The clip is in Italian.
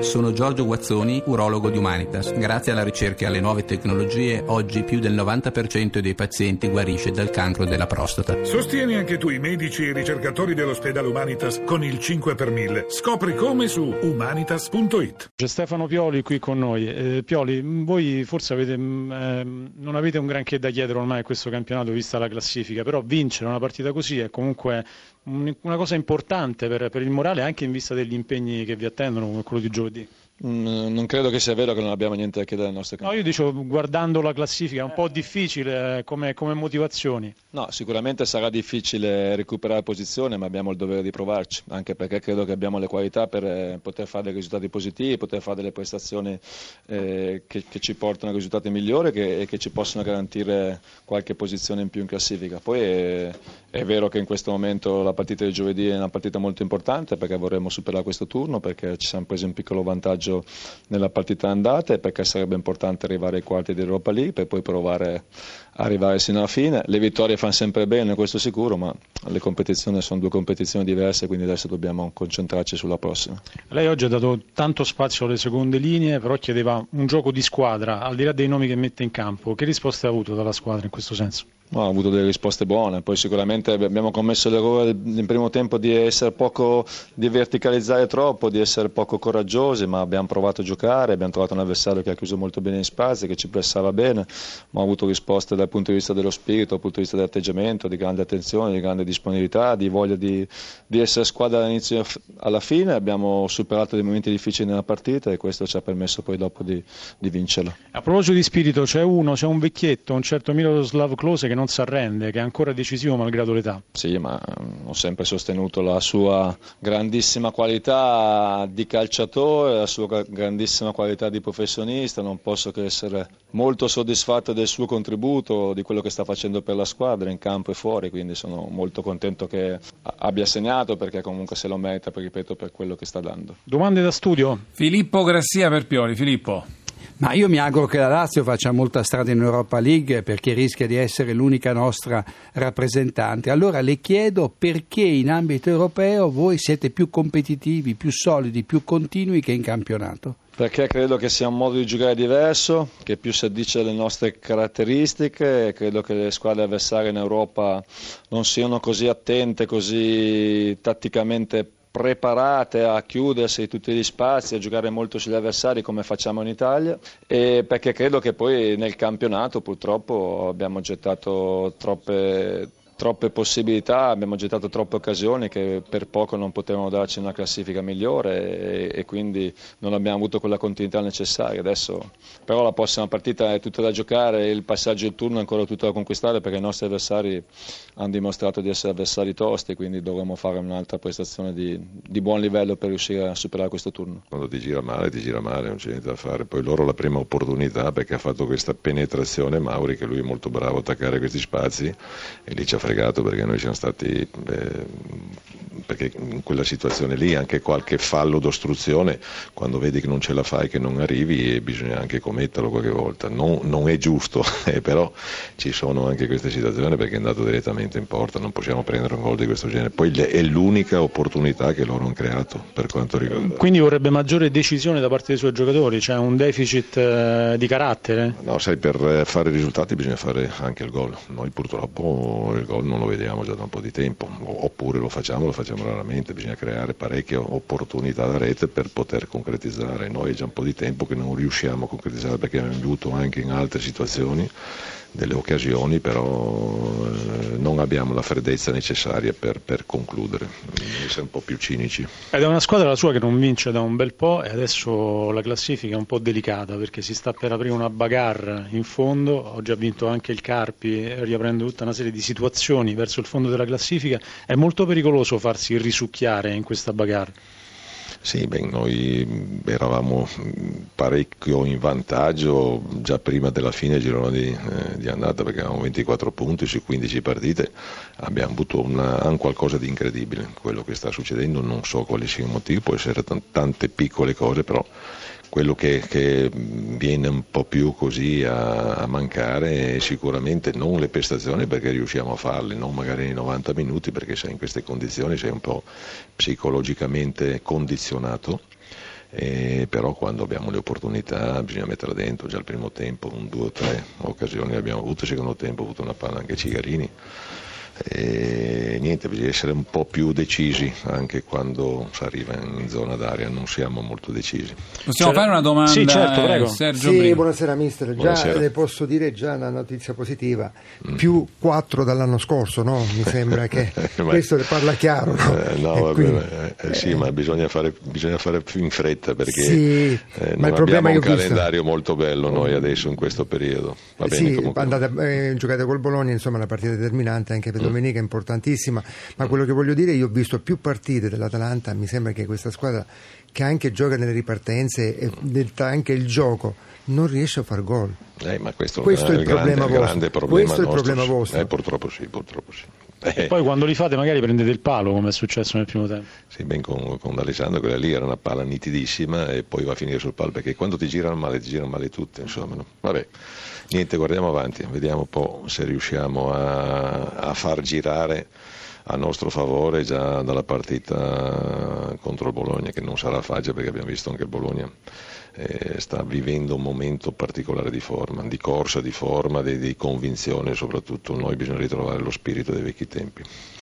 Sono Giorgio Guazzoni, urologo di Humanitas. Grazie alla ricerca e alle nuove tecnologie, oggi più del 90% dei pazienti guarisce dal cancro della prostata. Sostieni anche tu i medici e i ricercatori dell'ospedale Humanitas con il 5 per 1000. Scopri come su humanitas.it. C'è Stefano Pioli qui con noi. Eh, Pioli, voi forse avete, eh, non avete un granché da chiedere ormai a questo campionato vista la classifica, però vincere una partita così è comunque una cosa importante per, per il morale anche in vista degli impegni che vi attendono come quello di giovedì. Mm, non credo che sia vero che non abbiamo niente da chiedere al nostro campo. No, io dicevo, guardando la classifica, è un po' difficile eh, come, come, motivazioni. No, sicuramente sarà difficile recuperare posizione, ma abbiamo il dovere di provarci, anche perché credo che abbiamo le qualità per eh, poter fare dei risultati positivi, poter fare delle prestazioni eh, che, che, ci portano a risultati migliori che, e che ci possono garantire qualche posizione in più in classifica. Poi è, è vero che in questo momento la partita di giovedì è una partita molto importante perché vorremmo superare questo turno, perché ci siamo presi un piccolo vantaggio vantaggio nella partita andata perché sarebbe importante arrivare ai quarti di Europa League per poi provare arrivare sino alla fine. Le vittorie fanno sempre bene, questo sicuro, ma le competizioni sono due competizioni diverse, quindi adesso dobbiamo concentrarci sulla prossima. Lei oggi ha dato tanto spazio alle seconde linee, però chiedeva un gioco di squadra, al di là dei nomi che mette in campo. Che risposte ha avuto dalla squadra in questo senso? No, ho avuto delle risposte buone, poi sicuramente abbiamo commesso l'errore in primo tempo di essere poco, di verticalizzare troppo, di essere poco coraggiosi, ma abbiamo provato a giocare, abbiamo trovato un avversario che ha chiuso molto bene in spazio, che ci pressava bene, ma ho avuto risposte dal punto di vista dello spirito, dal punto di vista dell'atteggiamento, di grande attenzione, di grande disponibilità, di voglia di, di essere squadra dall'inizio alla fine, abbiamo superato dei momenti difficili nella partita e questo ci ha permesso poi dopo di, di vincerla. A proposito di spirito, c'è uno, c'è un vecchietto, un certo Miroslav Klose che non si arrende, che è ancora decisivo malgrado l'età. Sì, ma mm, ho sempre sostenuto la sua grandissima qualità di calciatore, la sua grandissima qualità di professionista, non posso che essere molto soddisfatto del suo contributo, di quello che sta facendo per la squadra in campo e fuori, quindi sono molto contento che abbia segnato perché comunque se lo merita, ripeto, per quello che sta dando. Domande da studio? Filippo Grassia per Pioli, Filippo. Ma io mi auguro che la Lazio faccia molta strada in Europa League perché rischia di essere l'unica nostra rappresentante. Allora le chiedo perché in ambito europeo voi siete più competitivi, più solidi, più continui che in campionato? Perché credo che sia un modo di giocare diverso, che più si addice alle nostre caratteristiche e credo che le squadre avversarie in Europa non siano così attente, così tatticamente preparate a chiudersi tutti gli spazi, a giocare molto sugli avversari come facciamo in Italia e perché credo che poi nel campionato purtroppo abbiamo gettato troppe troppe possibilità, abbiamo gettato troppe occasioni che per poco non potevano darci una classifica migliore e, e, quindi non abbiamo avuto quella continuità necessaria. Adesso però la prossima partita è tutta da giocare, il passaggio del turno è ancora tutto da conquistare perché i nostri avversari hanno dimostrato di essere avversari tosti, quindi dovremo fare un'altra prestazione di, di buon livello per riuscire a superare questo turno. Quando ti gira male, ti gira male, non c'è niente da fare. Poi loro la prima opportunità perché ha fatto questa penetrazione Mauri che lui è molto bravo a attaccare questi spazi e lì ci ha fregato perché noi siamo stati, eh, perché in quella situazione lì anche qualche fallo d'ostruzione, quando vedi che non ce la fai, che non arrivi, bisogna anche commetterlo qualche volta. Non, non è giusto, eh, però ci sono anche queste situazioni perché è andato direttamente in porta, non possiamo prendere un gol di questo genere. Poi è l'unica opportunità che loro hanno creato per quanto riguarda. Quindi vorrebbe maggiore decisione da parte dei suoi giocatori, cioè un deficit eh, di carattere? No, sai, per eh, fare risultati bisogna fare anche il gol. Noi purtroppo il gol non lo vediamo vediamo già da un po' di tempo, oppure lo facciamo, lo facciamo raramente, bisogna creare parecchie opportunità da rete per poter concretizzare. Noi è già un po' di tempo che non riusciamo a concretizzare perché abbiamo avuto anche in altre situazioni delle occasioni, però eh, non abbiamo la freddezza necessaria per, per concludere, essere un po' più cinici. Ed è una squadra la sua che non vince da un bel po' e adesso la classifica è un po' delicata perché si sta per aprire una bagarre in fondo, oggi ha vinto anche il Carpi riaprendo tutta una serie di situazioni verso il fondo della classifica, è molto pericoloso farsi risucchiare in questa bagarre. Sì, beh, noi eravamo parecchio in vantaggio già prima della fine girone di, eh, di, andata perché avevamo 24 punti su 15 partite, abbiamo avuto una, un qualcosa di incredibile, quello che sta succedendo non so quale sia il motivo, può essere t- tante piccole cose, però quello che, che, viene un po' più così a, a, mancare è sicuramente non le prestazioni perché riusciamo a farle, non magari nei 90 minuti perché sei in queste condizioni sei un po' psicologicamente condizionato E però quando abbiamo le opportunità bisogna metterla dentro, già al primo tempo, un, due o tre occasioni abbiamo avuto, il secondo tempo ha avuto una palla anche Cigarini e niente, bisogna essere un po' più decisi anche quando si arriva in zona d'aria, non siamo molto decisi. Possiamo C'era- fare una domanda? Sì, certo, eh, prego. Sergio Sì, buonasera mister, già Buonasera. le posso dire già una notizia positiva, più 4 dall'anno scorso, no? Mi sembra che Ma- questo le parla chiaro, no? Eh, no, vabbè, quindi- eh, eh, sì, ma bisogna fare, bisogna fare più in fretta perché Sì, eh, ma non il problema abbiamo un io ho visto- calendario molto bello noi adesso in questo periodo. Va bene sì, andate, eh, giocate col Bologna, insomma una partita determinante anche Mm. per domenica, importantissima, ma quello che voglio dire, io ho visto più partite dell'Atalanta, mi sembra che questa squadra che anche gioca nelle ripartenze e detta anche il gioco, non riesce a far gol. Eh, questo, Questo è il grande, problema vostro. grande problema Questo è il problema vostro. Eh, purtroppo sì, purtroppo sì. E Eh, poi quando li fate magari prendete il palo come è successo nel primo tempo. sì, ben con, con Alessandro, quella lì era una palla nitidissima e poi va a finire sul palo perché quando ti girano male, ti girano male tutte, insomma. no? Vabbè, niente, guardiamo avanti, vediamo un po' se riusciamo a, a far girare a nostro favore già dalla partita contro il Bologna, che non sarà facile perché abbiamo visto anche il Bologna eh, sta vivendo un momento particolare di forma, di corsa, di forma, di, di convinzione soprattutto. Noi bisogna ritrovare lo spirito dei vecchi tempi.